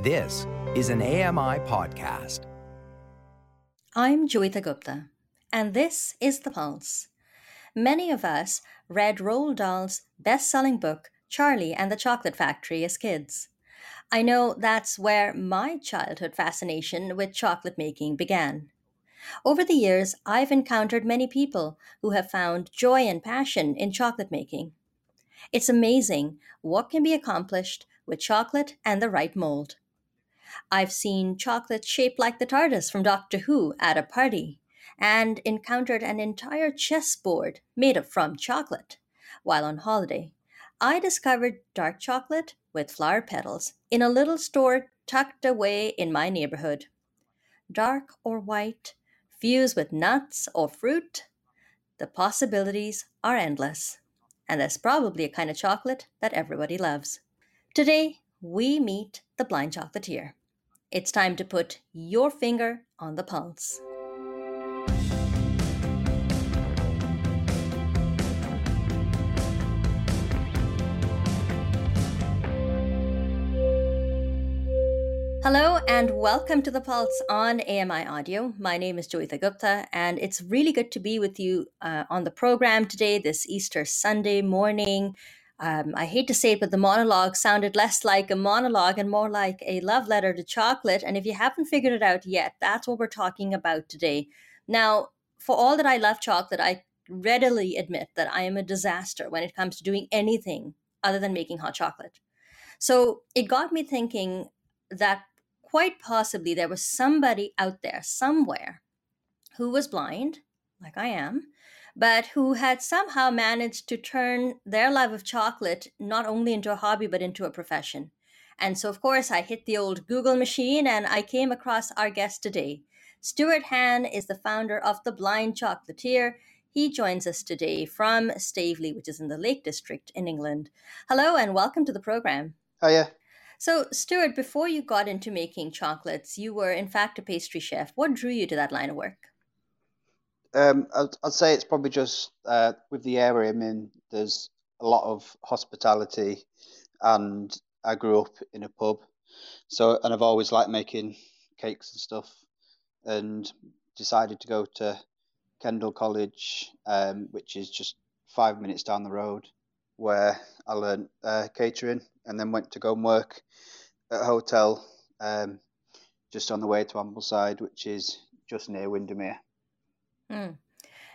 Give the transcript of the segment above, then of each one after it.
This is an AMI podcast. I'm Joeita Gupta, and this is The Pulse. Many of us read Roald Dahl's best selling book, Charlie and the Chocolate Factory, as kids. I know that's where my childhood fascination with chocolate making began. Over the years, I've encountered many people who have found joy and passion in chocolate making. It's amazing what can be accomplished with chocolate and the right mold. I've seen chocolate shaped like the TARDIS from Doctor Who at a party, and encountered an entire chessboard made up from chocolate while on holiday. I discovered dark chocolate with flower petals in a little store tucked away in my neighborhood. Dark or white, fused with nuts or fruit, the possibilities are endless. And there's probably a kind of chocolate that everybody loves. Today, we meet the blind chocolatier. It's time to put your finger on the pulse. Hello and welcome to the Pulse on AMI Audio. My name is Joeita Gupta, and it's really good to be with you uh, on the program today, this Easter Sunday morning. Um, I hate to say it, but the monologue sounded less like a monologue and more like a love letter to chocolate. And if you haven't figured it out yet, that's what we're talking about today. Now, for all that I love chocolate, I readily admit that I am a disaster when it comes to doing anything other than making hot chocolate. So it got me thinking that quite possibly there was somebody out there somewhere who was blind, like I am, but who had somehow managed to turn their love of chocolate not only into a hobby but into a profession. And so, of course, I hit the old Google machine and I came across our guest today. Stuart Hann is the founder of The Blind Chocolatier. He joins us today from Staveley, which is in the Lake District in England. Hello and welcome to the program. Hiya. So, Stuart, before you got into making chocolates, you were in fact a pastry chef. What drew you to that line of work? Um, I'd, I'd say it's probably just uh, with the area I'm in, there's a lot of hospitality, and I grew up in a pub, so and I've always liked making cakes and stuff, and decided to go to Kendal College, um, which is just five minutes down the road, where I learned uh, catering, and then went to go and work at a hotel um, just on the way to Ambleside, which is just near Windermere. Hmm.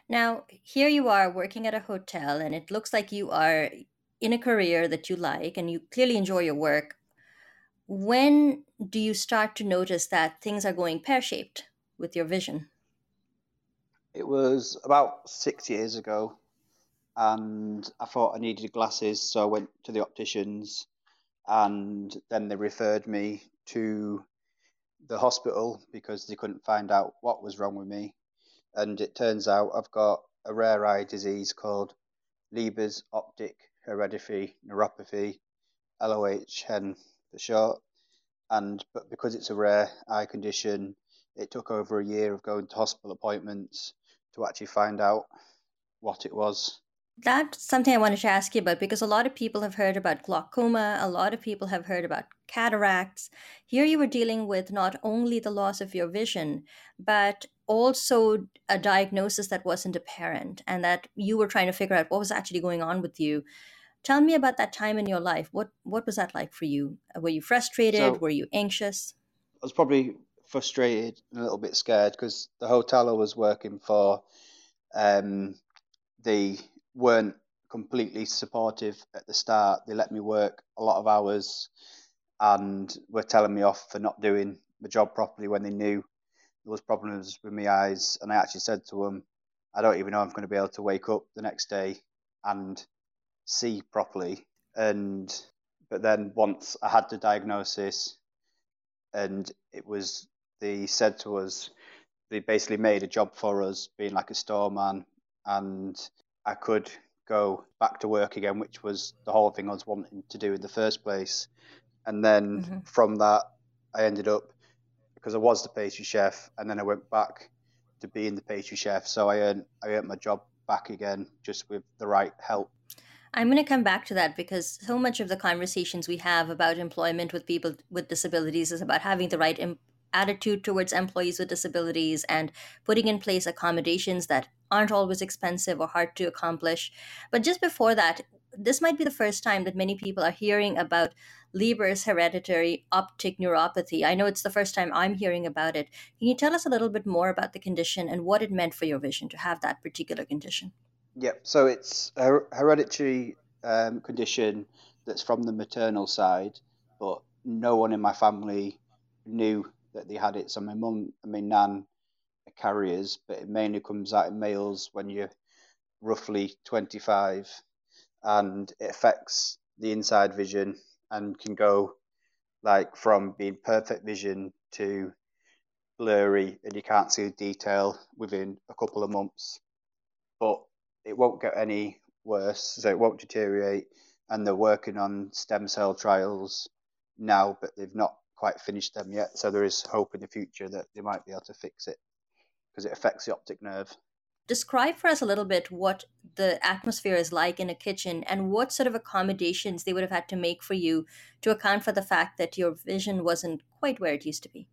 Now, here you are working at a hotel, and it looks like you are in a career that you like and you clearly enjoy your work. When do you start to notice that things are going pear shaped with your vision? It was about six years ago, and I thought I needed glasses, so I went to the opticians, and then they referred me to the hospital because they couldn't find out what was wrong with me and it turns out I've got a rare eye disease called Leber's optic hereditary neuropathy, LOHN for short. And but because it's a rare eye condition, it took over a year of going to hospital appointments to actually find out what it was. That's something I wanted to ask you about because a lot of people have heard about glaucoma, a lot of people have heard about cataracts. Here you were dealing with not only the loss of your vision, but also a diagnosis that wasn't apparent and that you were trying to figure out what was actually going on with you. Tell me about that time in your life. What what was that like for you? Were you frustrated? So were you anxious? I was probably frustrated and a little bit scared because the hotel I was working for, um, they weren't completely supportive at the start. They let me work a lot of hours and were telling me off for not doing the job properly when they knew there was problems with my eyes, and I actually said to him, I don't even know if I'm going to be able to wake up the next day and see properly. And but then once I had the diagnosis, and it was they said to us, they basically made a job for us, being like a storeman, and I could go back to work again, which was the whole thing I was wanting to do in the first place. And then mm-hmm. from that, I ended up because I was the pastry chef, and then I went back to being the pastry chef. So I earned I earned my job back again, just with the right help. I'm going to come back to that because so much of the conversations we have about employment with people with disabilities is about having the right Im- attitude towards employees with disabilities and putting in place accommodations that aren't always expensive or hard to accomplish. But just before that, this might be the first time that many people are hearing about Leber's hereditary optic neuropathy. I know it's the first time I'm hearing about it. Can you tell us a little bit more about the condition and what it meant for your vision to have that particular condition? Yep. So it's a hereditary um, condition that's from the maternal side, but no one in my family knew that they had it. So my mum and my nan are carriers, but it mainly comes out in males when you're roughly 25, and it affects the inside vision and can go like from being perfect vision to blurry and you can't see detail within a couple of months. But it won't get any worse, so it won't deteriorate. And they're working on stem cell trials now, but they've not quite finished them yet. So there is hope in the future that they might be able to fix it because it affects the optic nerve. Describe for us a little bit what the atmosphere is like in a kitchen and what sort of accommodations they would have had to make for you to account for the fact that your vision wasn't quite where it used to be.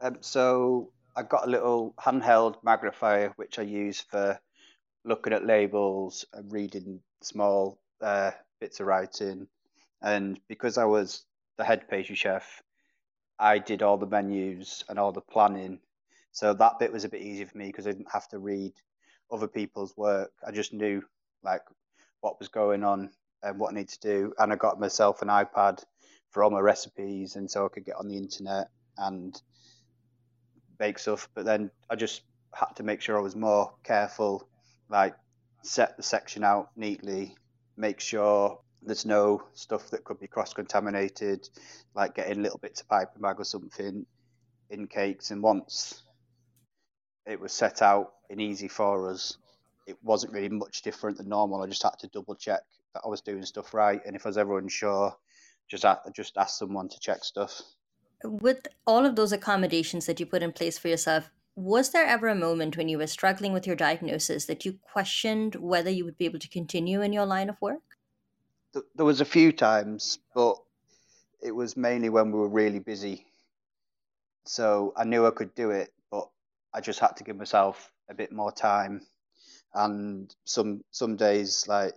Um, so I got a little handheld magnifier which I use for looking at labels and reading small uh, bits of writing. And because I was the head pastry chef, I did all the menus and all the planning so that bit was a bit easier for me because I didn't have to read other people's work. I just knew like what was going on and what I need to do. And I got myself an iPad for all my recipes, and so I could get on the internet and bake stuff. But then I just had to make sure I was more careful, like set the section out neatly, make sure there's no stuff that could be cross contaminated, like getting little bits of paper bag or something in cakes. And once it was set out in easy for us. It wasn't really much different than normal. I just had to double check that I was doing stuff right, and if I was ever unsure, just just ask someone to check stuff. With all of those accommodations that you put in place for yourself, was there ever a moment when you were struggling with your diagnosis that you questioned whether you would be able to continue in your line of work? There was a few times, but it was mainly when we were really busy. So I knew I could do it, I just had to give myself a bit more time. And some some days, like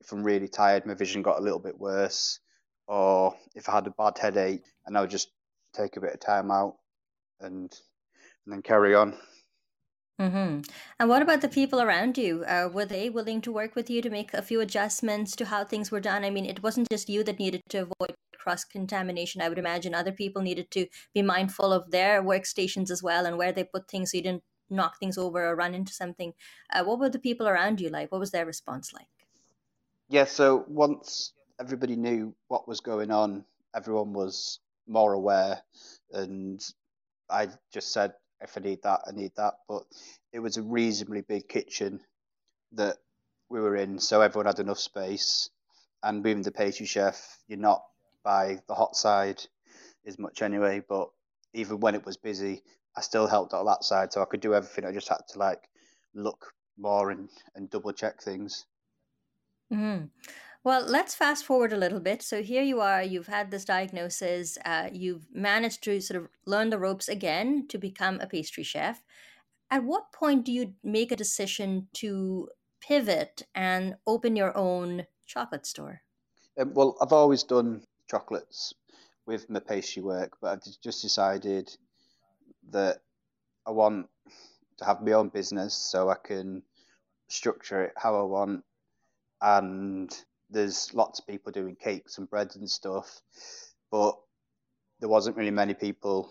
if I'm really tired, my vision got a little bit worse, or if I had a bad headache, and I would just take a bit of time out and and then carry on. Mm-hmm. And what about the people around you? Uh, were they willing to work with you to make a few adjustments to how things were done? I mean, it wasn't just you that needed to avoid cross contamination. I would imagine other people needed to be mindful of their workstations as well and where they put things so you didn't knock things over or run into something. Uh, what were the people around you like? What was their response like? Yeah, so once everybody knew what was going on, everyone was more aware, and I just said, if I need that, I need that. But it was a reasonably big kitchen that we were in, so everyone had enough space. And being the pastry chef, you're not by the hot side as much anyway. But even when it was busy, I still helped out that side, so I could do everything. I just had to like look more and, and double check things. Mm-hmm. Well, let's fast forward a little bit. So here you are, you've had this diagnosis, uh, you've managed to sort of learn the ropes again to become a pastry chef. At what point do you make a decision to pivot and open your own chocolate store? Um, well, I've always done chocolates with my pastry work, but I've just decided that I want to have my own business so I can structure it how I want. And there's lots of people doing cakes and breads and stuff, but there wasn't really many people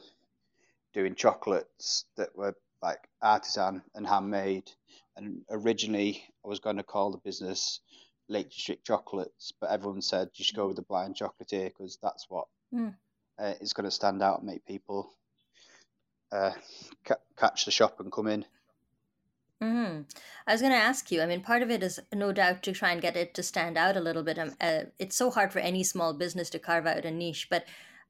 doing chocolates that were like artisan and handmade. And originally, I was going to call the business Lake District chocolates, but everyone said you should go with the blind chocolatier because that's what mm. uh, is going to stand out and make people uh, ca- catch the shop and come in. Mm-hmm. I was going to ask you. I mean, part of it is no doubt to try and get it to stand out a little bit. Um, uh, it's so hard for any small business to carve out a niche, but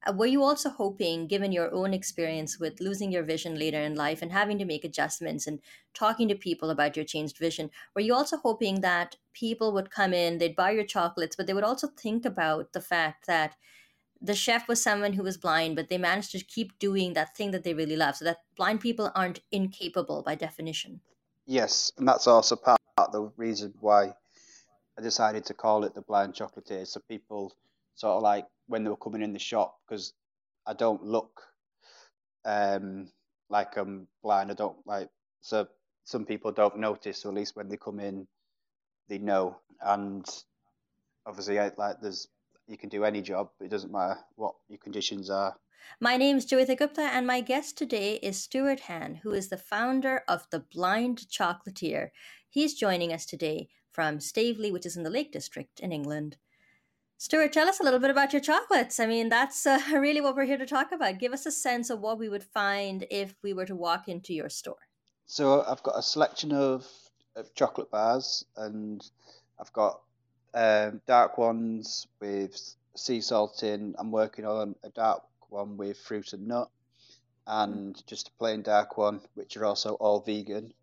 Uh, were you also hoping, given your own experience with losing your vision later in life and having to make adjustments and talking to people about your changed vision, were you also hoping that people would come in, they'd buy your chocolates, but they would also think about the fact that the chef was someone who was blind, but they managed to keep doing that thing that they really love, so that blind people aren't incapable by definition? Yes, and that's also part of the reason why I decided to call it the blind chocolatier. So people sort of like when they were coming in the shop, because I don't look um, like I'm blind. I don't like so some people don't notice. So at least when they come in, they know. And obviously, like there's you can do any job. It doesn't matter what your conditions are. My name is Joeita Gupta, and my guest today is Stuart Hann, who is the founder of The Blind Chocolatier. He's joining us today from Staveley, which is in the Lake District in England. Stuart, tell us a little bit about your chocolates. I mean, that's uh, really what we're here to talk about. Give us a sense of what we would find if we were to walk into your store. So, I've got a selection of, of chocolate bars, and I've got um, dark ones with sea salt in. I'm working on a dark one with fruit and nut, and just a plain dark one, which are also all vegan.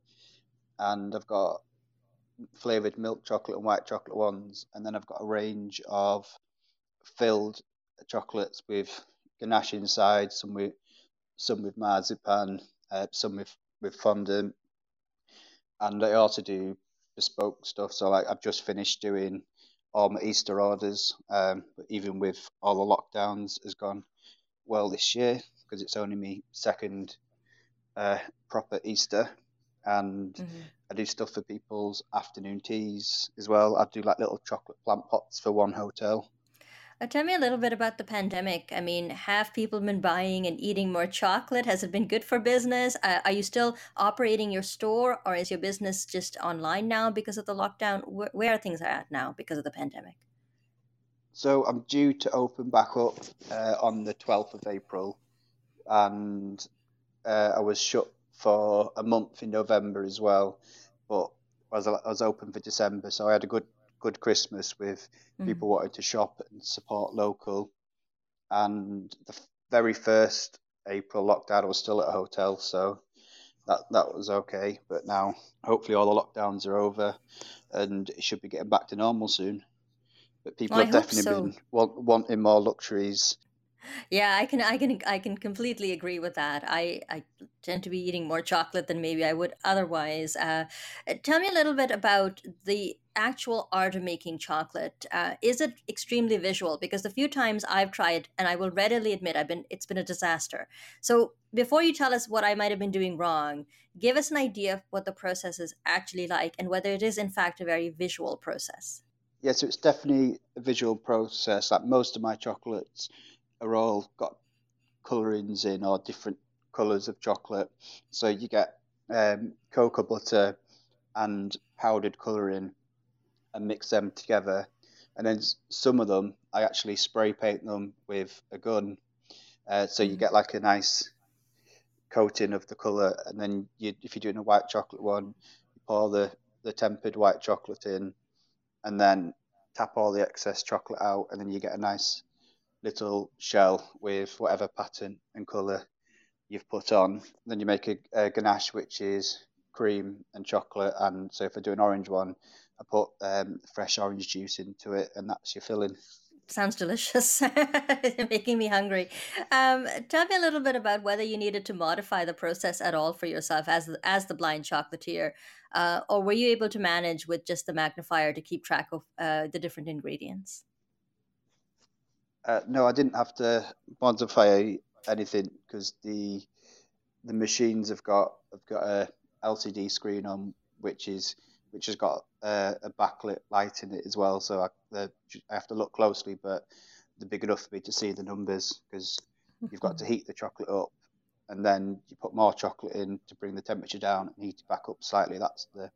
And I've got flavored milk chocolate and white chocolate ones, and then I've got a range of filled chocolates with ganache inside, some with some with marzipan, uh, some with with fondant, and I also do bespoke stuff. So like I've just finished doing all my Easter orders, um, even with all the lockdowns, has gone well this year because it's only me second uh, proper Easter and mm-hmm. I do stuff for people's afternoon teas as well. I do like little chocolate plant pots for one hotel. Uh, tell me a little bit about the pandemic. I mean, have people been buying and eating more chocolate? Has it been good for business? Uh, are you still operating your store, or is your business just online now because of the lockdown? Where, where are things at now because of the pandemic? So I'm due to open back up uh, on the 12th of April, and uh, I was shut for a month in November as well, but I was, I was open for December, so I had a good good Christmas with mm. people wanting to shop and support local. And the very first April lockdown, I was still at a hotel, so that that was okay. But now, hopefully, all the lockdowns are over, and it should be getting back to normal soon. But people have definitely so. been want, wanting more luxuries yeah, I can I can I can completely agree with that. I I tend to be eating more chocolate than maybe I would otherwise. Uh, uh, tell me a little bit about the actual art of making chocolate. Uh, is it extremely visual? Because the few times I've tried, and I will readily admit, I've been it's been a disaster. So before you tell us what I might have been doing wrong, give us an idea of what the process is actually like, and whether it is in fact a very visual process. Yeah, so it's definitely a visual process. Like most of my chocolates are all got colorings in or different colors of chocolate. So you get um, cocoa butter and powdered coloring and mix them together. And then some of them, I actually spray paint them with a gun. Uh, so you mm. get like a nice coating of the color. And then you, if you're doing a white chocolate one, you pour the, the tempered white chocolate in and then tap all the excess chocolate out. And then you get a nice little shell with whatever pattern and colour you've put on. Then you make a, a, ganache, which is cream and chocolate. And so if I do an orange one, I put um, fresh orange juice into it, and that's your filling. Sounds delicious. making me hungry. Um, tell me a little bit about whether you needed to modify the process at all for yourself as the, as the blind chocolatier, uh, or were you able to manage with just the magnifier to keep track of uh, the different ingredients? Uh, no, I didn't have to modify anything because the the machines have got have got a LCD screen on which is which has got a, a backlit light in it as well. So I, the, I have to look closely, but they're big enough for me to see the numbers because you've got to heat the chocolate up and then you put more chocolate in to bring the temperature down and heat it back up slightly. That's the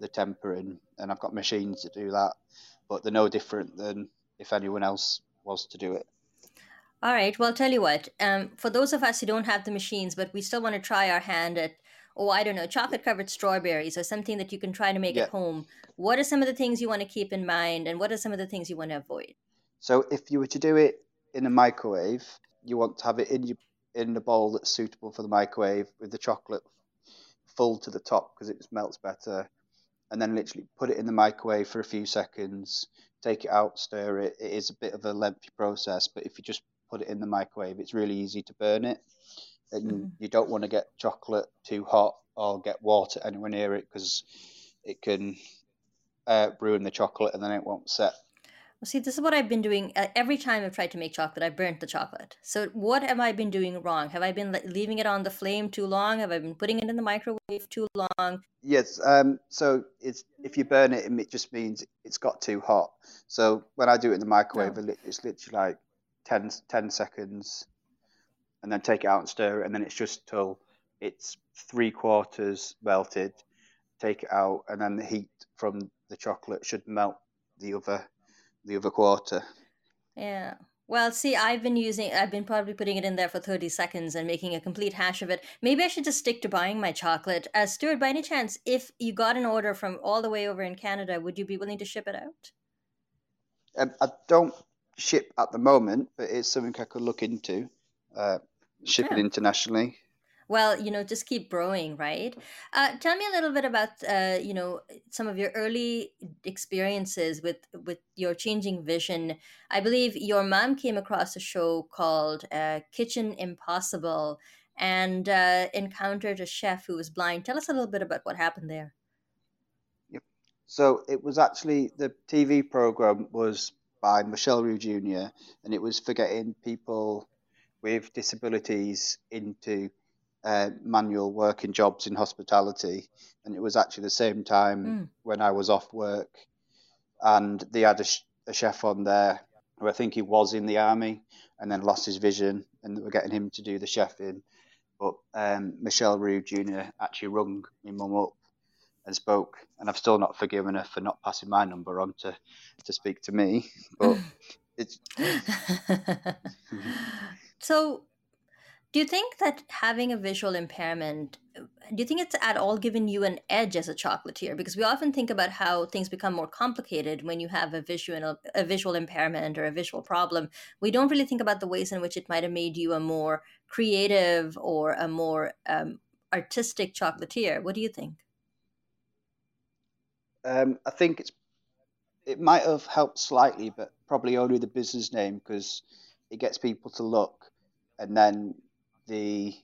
the tempering, and I've got machines to do that, but they're no different than if anyone else was to do it. All right. Well, I'll tell you what. Um, for those of us who don't have the machines, but we still want to try our hand at, oh, I don't know, chocolate covered strawberries or something that you can try to make yeah. at home. What are some of the things you want to keep in mind, and what are some of the things you want to avoid? So, if you were to do it in a microwave, you want to have it in your in the bowl that's suitable for the microwave with the chocolate full to the top because it just melts better. And then literally put it in the microwave for a few seconds, take it out, stir it. It is a bit of a lengthy process, but if you just put it in the microwave, it's really easy to burn it. And mm. you don't want to get chocolate too hot or get water anywhere near it because it can uh, ruin the chocolate and then it won't set see, this is what I've been doing. Uh, every time I've tried to make chocolate, I've burnt the chocolate. So, what have I been doing wrong? Have I been leaving it on the flame too long? Have I been putting it in the microwave too long? Yes. Um, so, it's if you burn it, it just means it's got too hot. So, when I do it in the microwave, oh. it's literally like 10, 10 seconds, and then take it out and stir it, and then it's just till it's three quarters melted. Take it out, and then the heat from the chocolate should melt the other the other quarter. Yeah. Well, see, I've been using, I've been probably putting it in there for 30 seconds and making a complete hash of it. Maybe I should just stick to buying my chocolate. Uh, Stuart, by any chance, if you got an order from all the way over in Canada, would you be willing to ship it out? Um, I don't ship at the moment, but it's something I could look into, uh, shipping yeah. internationally well you know just keep growing right uh, tell me a little bit about uh, you know some of your early experiences with with your changing vision. I believe your mom came across a show called uh, kitchen impossible and uh, encountered a chef who was blind. Tell us a little bit about what happened there. Yep. so it was actually the tv program was by Michel Roux Jr and it was for getting people with disabilities into uh, manual working jobs in hospitality, and it was actually the same time mm. when I was off work, and they had a, sh- a, chef on there who I think he was in the army and then lost his vision, and they were getting him to do the chef in. But um, Michel Roux Jr. actually rung my mum up and spoke, and I've still not forgiven her for not passing my number on to to speak to me. But it's so do you think that having a visual impairment, do you think it's at all given you an edge as a chocolatier? Because we often think about how things become more complicated when you have a visual a visual impairment or a visual problem. We don't really think about the ways in which it might have made you a more creative or a more um, artistic chocolatier. What do you think? Um, I think it's it might have helped slightly, but probably only the business name because it gets people to look, and then the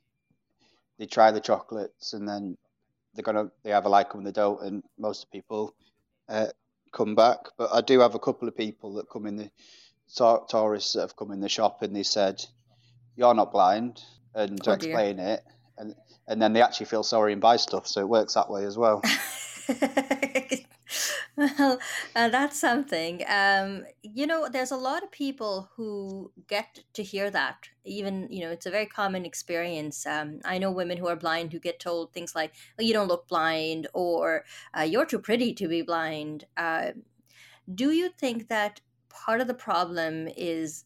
they try the chocolates and then they're gonna they either like them they don't, and most people uh, come back. But I do have a couple of people that come in the tourists that have come in the shop and they said, "You're not blind," and oh, to explain dear. it, and and then they actually feel sorry and buy stuff. So it works that way as well. Well, uh, that's something. Um, you know, there's a lot of people who get to hear that. Even, you know, it's a very common experience. Um, I know women who are blind who get told things like, oh, you don't look blind, or uh, you're too pretty to be blind. Uh, do you think that part of the problem is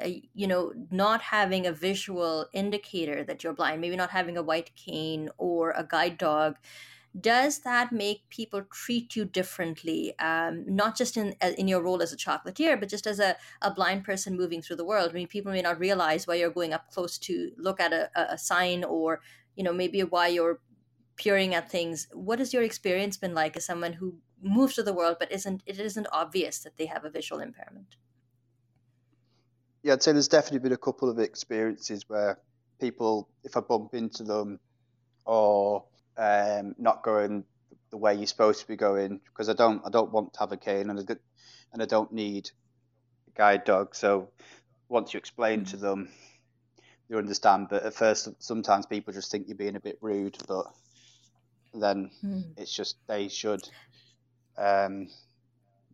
uh, you know not having a visual indicator that you're blind maybe not having a white cane or a guide dog does that make people treat you differently um, not just in uh, in your role as a chocolatier but just as a, a blind person moving through the world? I mean people may not realize why you're going up close to look at a, a sign or you know maybe why you're peering at things. What has your experience been like as someone who moves through the world but isn't it isn't obvious that they have a visual impairment? Yeah i'd say there's definitely been a couple of experiences where people if i bump into them or um, not going the way you're supposed to be going because I don't I don't want to have a cane and I, and I don't need a guide dog. So once you explain to them, you understand. But at first, sometimes people just think you're being a bit rude, but then mm. it's just they should um,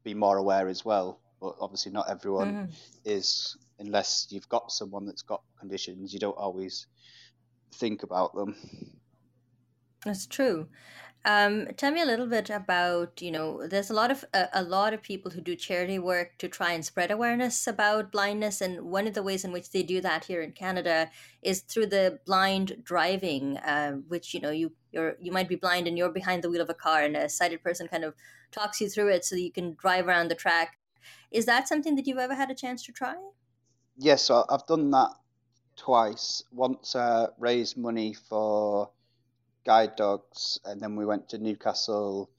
be more aware as well. But obviously, not everyone mm. is unless you've got someone that's got conditions. You don't always think about them. That's true. Um, tell me a little bit about you know there's a lot of a, a lot of people who do charity work to try and spread awareness about blindness, and one of the ways in which they do that here in Canada is through the blind driving, uh, which you know you you're you might be blind and you're behind the wheel of a car, and a sighted person kind of talks you through it so you can drive around the track. Is that something that you've ever had a chance to try? Yes, I've done that twice. Once I raised money for guide dogs, and then we went to Newcastle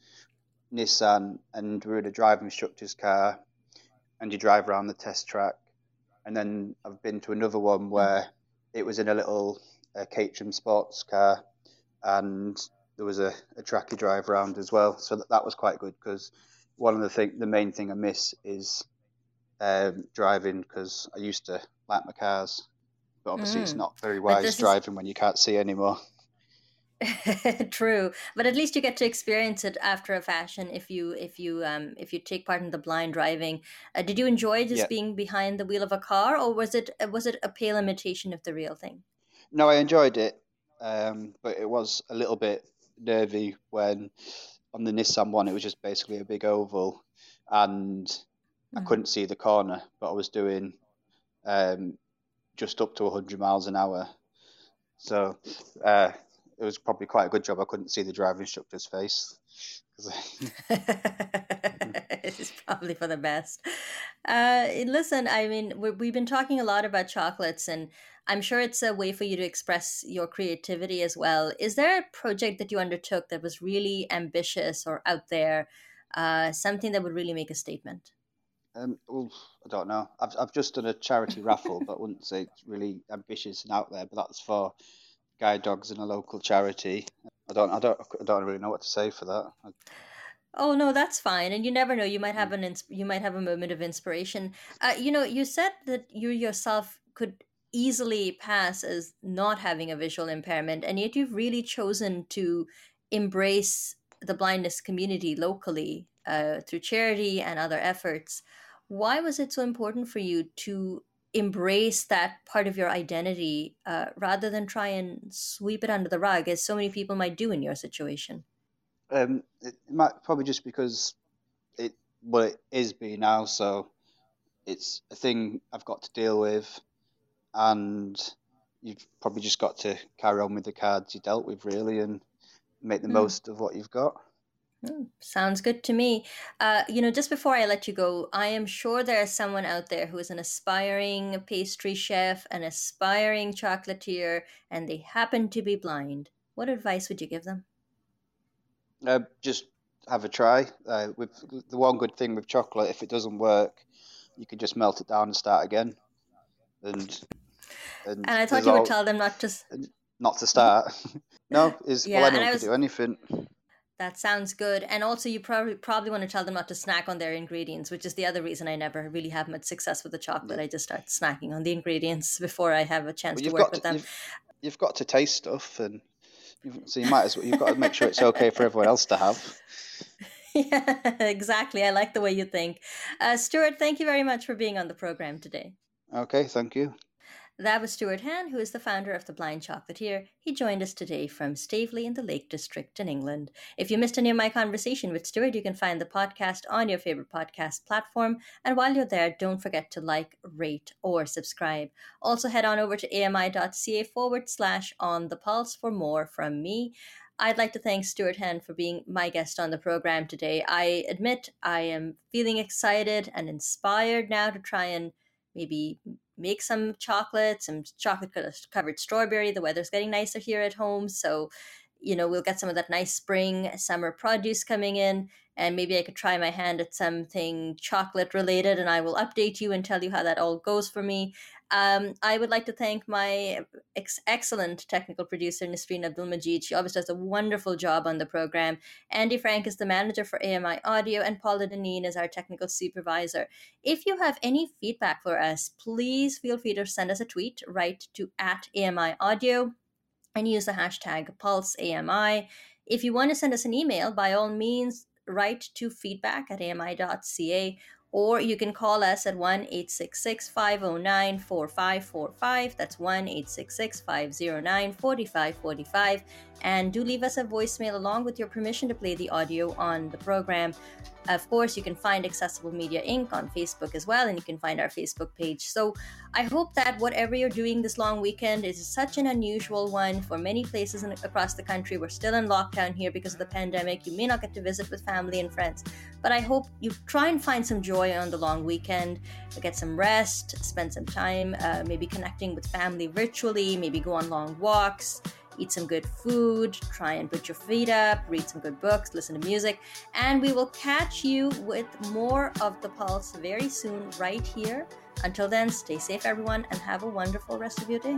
Nissan, and we were in a driving instructor's car, and you drive around the test track. And then I've been to another one where it was in a little uh, Caterham sports car, and there was a, a tracky drive around as well. So that, that was quite good because one of the thing, the main thing I miss is um, driving because I used to like my cars, but obviously mm. it's not very wise driving is... when you can't see anymore. True, but at least you get to experience it after a fashion. If you if you um if you take part in the blind driving, uh, did you enjoy just yeah. being behind the wheel of a car, or was it uh, was it a pale imitation of the real thing? No, I enjoyed it, um, but it was a little bit nervy when on the Nissan one it was just basically a big oval, and mm-hmm. I couldn't see the corner, but I was doing um, just up to 100 miles an hour. So uh, it was probably quite a good job I couldn't see the driver instructor's face. it's probably for the best. Uh, listen, I mean, we've been talking a lot about chocolates, and I'm sure it's a way for you to express your creativity as well. Is there a project that you undertook that was really ambitious or out there, uh, something that would really make a statement? Um, well, I don't know. I've I've just done a charity raffle, but I wouldn't say it's really ambitious and out there. But that's for guide dogs in a local charity. I don't, I don't, I don't really know what to say for that. Oh no, that's fine, and you never know. You might have mm. an ins- you might have a moment of inspiration. Uh, you know, you said that you yourself could easily pass as not having a visual impairment, and yet you've really chosen to embrace the blindness community locally uh, through charity and other efforts. Why was it so important for you to embrace that part of your identity uh, rather than try and sweep it under the rug, as so many people might do in your situation? Um, it might probably just because it well it is me now, so it's a thing I've got to deal with, and you've probably just got to carry on with the cards you dealt with, really, and make the mm. most of what you've got. Mm, sounds good to me. Uh, you know, just before I let you go, I am sure there is someone out there who is an aspiring pastry chef, an aspiring chocolatier, and they happen to be blind. What advice would you give them? Uh, just have a try. Uh, with the one good thing with chocolate, if it doesn't work, you can just melt it down and start again. And and, and I thought you would tell them not to not to start. no, is yeah, well anyone was, can do anything. That sounds good. And also, you probably probably want to tell them not to snack on their ingredients, which is the other reason I never really have much success with the chocolate. I just start snacking on the ingredients before I have a chance well, to work with to, them. You've, you've, got to taste stuff, and so you might as well. You've got to make sure it's okay for everyone else to have. yeah, exactly. I like the way you think. Uh, Stuart, thank you very much for being on the program today. Okay, thank you. That was Stuart Hann, who is the founder of The Blind Chocolatier. He joined us today from Staveley in the Lake District in England. If you missed any of my conversation with Stuart, you can find the podcast on your favorite podcast platform. And while you're there, don't forget to like, rate, or subscribe. Also, head on over to ami.ca forward slash on the pulse for more from me. I'd like to thank Stuart Hann for being my guest on the program today. I admit I am feeling excited and inspired now to try and maybe make some chocolate, some chocolate covered strawberry. The weather's getting nicer here at home. So, you know, we'll get some of that nice spring, summer produce coming in. And maybe I could try my hand at something chocolate related and I will update you and tell you how that all goes for me. Um, I would like to thank my ex- excellent technical producer, Nisreen Abdul Majid. She always does a wonderful job on the program. Andy Frank is the manager for AMI Audio, and Paula Deneen is our technical supervisor. If you have any feedback for us, please feel free to send us a tweet, write to at AMI Audio, and use the hashtag PulseAMI. If you want to send us an email, by all means, write to feedback at ami.ca or you can call us at 1 866 509 4545. That's 1 866 509 4545. And do leave us a voicemail along with your permission to play the audio on the program. Of course, you can find Accessible Media Inc. on Facebook as well, and you can find our Facebook page. So I hope that whatever you're doing this long weekend is such an unusual one for many places in, across the country. We're still in lockdown here because of the pandemic. You may not get to visit with family and friends, but I hope you try and find some joy on the long weekend, get some rest, spend some time, uh, maybe connecting with family virtually, maybe go on long walks eat some good food, try and put your feet up, read some good books, listen to music, and we will catch you with more of The Pulse very soon, right here. Until then, stay safe, everyone, and have a wonderful rest of your day.